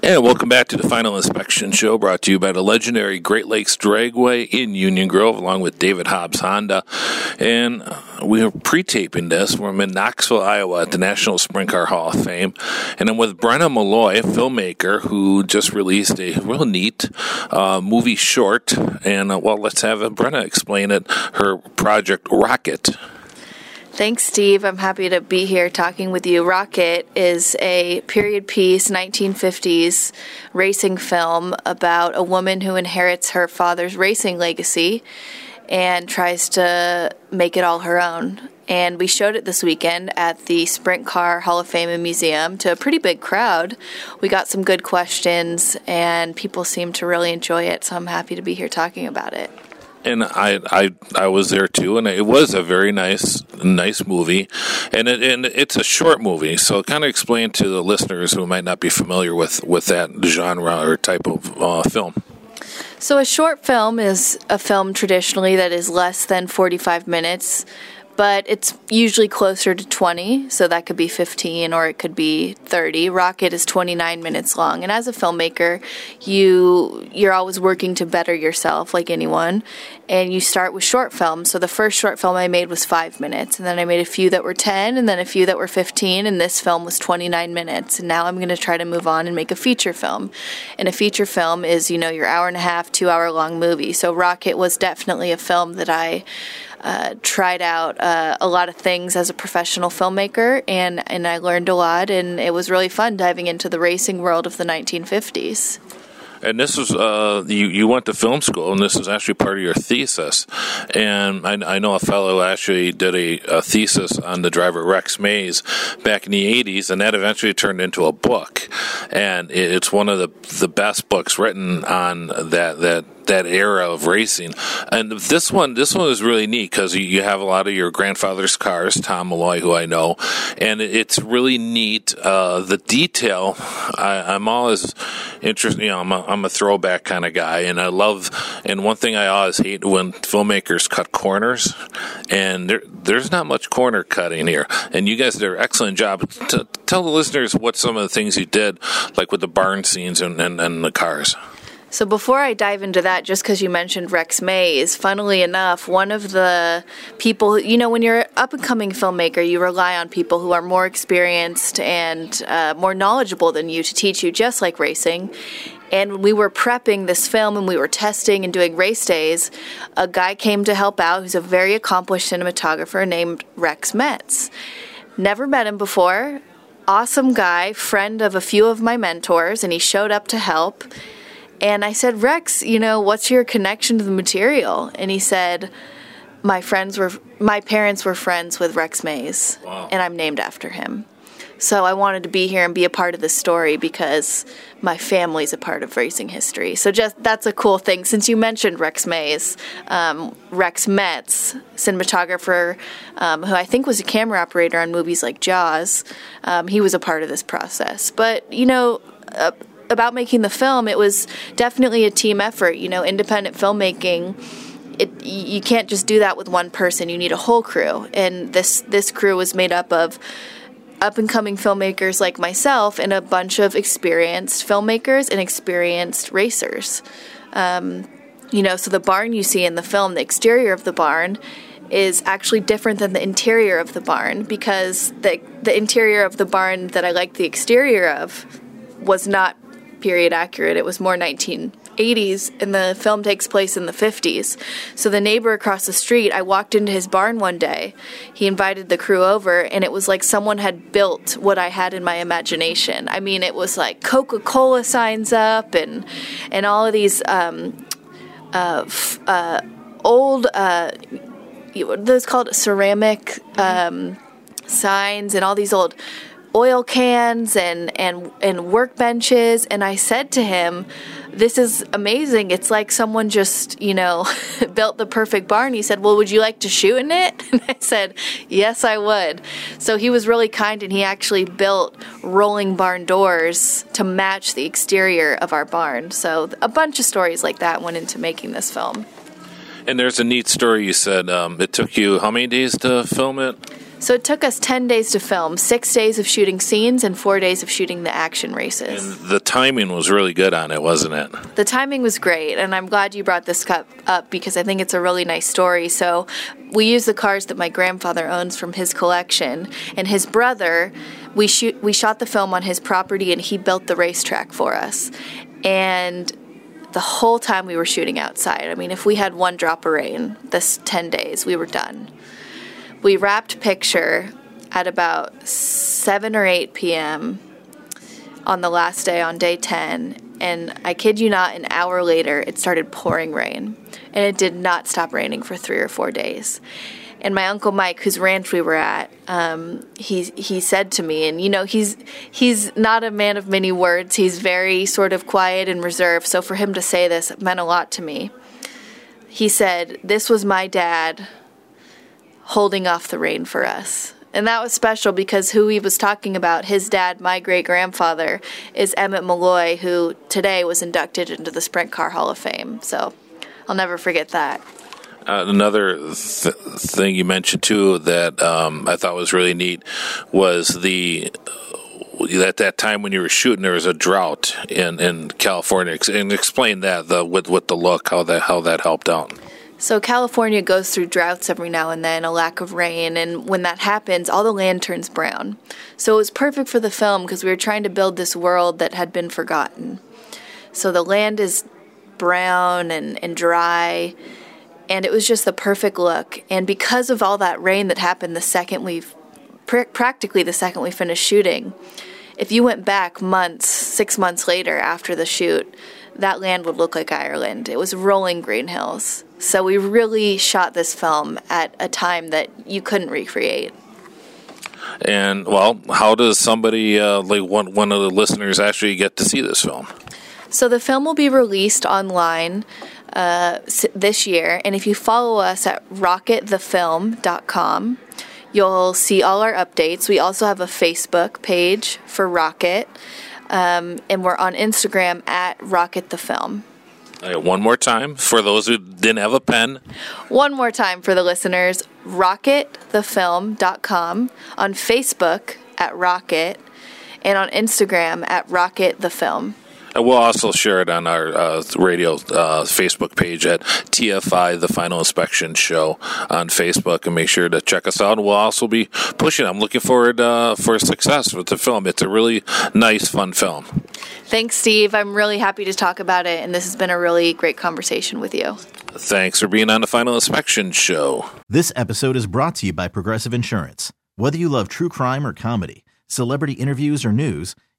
And welcome back to the Final Inspection Show, brought to you by the legendary Great Lakes Dragway in Union Grove, along with David Hobbs Honda. And we are pre-taping this. We're in Knoxville, Iowa, at the National Sprint Car Hall of Fame, and I'm with Brenna Malloy, a filmmaker who just released a real neat uh, movie short. And uh, well, let's have Brenna explain it. Her project Rocket. Thanks, Steve. I'm happy to be here talking with you. Rocket is a period piece, 1950s racing film about a woman who inherits her father's racing legacy and tries to make it all her own. And we showed it this weekend at the Sprint Car Hall of Fame and Museum to a pretty big crowd. We got some good questions, and people seemed to really enjoy it, so I'm happy to be here talking about it and I, I I was there too, and it was a very nice nice movie, and it, and it's a short movie, so kind of explain to the listeners who might not be familiar with with that genre or type of uh, film. So a short film is a film traditionally that is less than forty five minutes but it's usually closer to 20, so that could be 15 or it could be 30. Rocket is 29 minutes long, and as a filmmaker, you you're always working to better yourself like anyone, and you start with short films. So the first short film I made was 5 minutes, and then I made a few that were 10 and then a few that were 15, and this film was 29 minutes. And now I'm going to try to move on and make a feature film. And a feature film is, you know, your hour and a half, 2 hour long movie. So Rocket was definitely a film that I uh, tried out uh, a lot of things as a professional filmmaker, and, and I learned a lot, and it was really fun diving into the racing world of the 1950s. And this was uh, you. You went to film school, and this is actually part of your thesis. And I, I know a fellow actually did a, a, thesis on the driver Rex Mays back in the '80s, and that eventually turned into a book. And it's one of the the best books written on that that that era of racing. And this one, this one is really neat because you have a lot of your grandfather's cars, Tom Malloy, who I know, and it's really neat. Uh, the detail, I, am always interested. You know, I'm a, I'm a throwback kind of guy, and I love. And one thing I always hate when filmmakers cut corners, and there, there's not much corner cutting here. And you guys did an excellent job. T- tell the listeners what some of the things you did, like with the barn scenes and, and, and the cars. So before I dive into that, just because you mentioned Rex Mays, funnily enough, one of the people, you know, when you're an up and coming filmmaker, you rely on people who are more experienced and uh, more knowledgeable than you to teach you, just like racing. And when we were prepping this film and we were testing and doing race days, a guy came to help out who's a very accomplished cinematographer named Rex Metz. Never met him before. Awesome guy, friend of a few of my mentors, and he showed up to help and I said, Rex, you know, what's your connection to the material? And he said, my friends were, my parents were friends with Rex Mays, wow. and I'm named after him. So I wanted to be here and be a part of this story because my family's a part of racing history. So just that's a cool thing. Since you mentioned Rex Mays, um, Rex Metz, cinematographer, um, who I think was a camera operator on movies like Jaws, um, he was a part of this process. But you know. Uh, about making the film, it was definitely a team effort. You know, independent filmmaking. It, you can't just do that with one person. You need a whole crew, and this this crew was made up of up and coming filmmakers like myself and a bunch of experienced filmmakers and experienced racers. Um, you know, so the barn you see in the film, the exterior of the barn, is actually different than the interior of the barn because the the interior of the barn that I like the exterior of was not period accurate. It was more 1980s, and the film takes place in the 50s. So the neighbor across the street, I walked into his barn one day. He invited the crew over, and it was like someone had built what I had in my imagination. I mean, it was like Coca Cola signs up, and and all of these um, uh, f- uh, old. Uh, those called ceramic um, signs and all these old oil cans and and and workbenches. And I said to him this is amazing. It's like someone just you know built the perfect barn. He said well would you like to shoot in it? And I said yes I would. So he was really kind and he actually built rolling barn doors to match the exterior of our barn. So a bunch of stories like that went into making this film. And there's a neat story you said um, it took you how many days to film it? So it took us 10 days to film, six days of shooting scenes and four days of shooting the action races. And the timing was really good on it, wasn't it? The timing was great, and I'm glad you brought this cup up because I think it's a really nice story. So we use the cars that my grandfather owns from his collection, and his brother, we shoot we shot the film on his property and he built the racetrack for us. And the whole time we were shooting outside. I mean, if we had one drop of rain this 10 days, we were done. We wrapped picture at about 7 or 8 p.m. on the last day, on day 10. And I kid you not, an hour later, it started pouring rain. And it did not stop raining for three or four days. And my uncle Mike, whose ranch we were at, um, he he said to me, and you know he's he's not a man of many words. He's very sort of quiet and reserved. So for him to say this meant a lot to me. He said, "This was my dad holding off the rain for us. And that was special because who he was talking about, his dad, my great grandfather, is Emmett Malloy, who today was inducted into the Sprint Car Hall of Fame. So I'll never forget that. Uh, another th- thing you mentioned too that um, I thought was really neat was the uh, at that time when you were shooting there was a drought in, in California and explain that the with with the look how that how that helped out. So California goes through droughts every now and then, a lack of rain, and when that happens, all the land turns brown. So it was perfect for the film because we were trying to build this world that had been forgotten. So the land is brown and, and dry, and it was just the perfect look. And because of all that rain that happened the second we, pr- practically the second we finished shooting, if you went back months, six months later after the shoot, that land would look like Ireland. It was rolling green hills. So we really shot this film at a time that you couldn't recreate. And well, how does somebody uh, like one one of the listeners actually get to see this film? So the film will be released online uh, this year, and if you follow us at rocketthefilm.com, you'll see all our updates. We also have a Facebook page for Rocket, um, and we're on Instagram at Rocket the Film. Uh, one more time for those who didn't have a pen. One more time for the listeners rocketthefilm.com, on Facebook at Rocket, and on Instagram at Rocket the Film. And we'll also share it on our uh, radio uh, Facebook page at TFI, the Final Inspection Show on Facebook, and make sure to check us out. And we'll also be pushing. I'm looking forward uh, for success with the film. It's a really nice, fun film. Thanks, Steve. I'm really happy to talk about it, and this has been a really great conversation with you. Thanks for being on the Final Inspection Show. This episode is brought to you by Progressive Insurance. Whether you love true crime or comedy, celebrity interviews or news,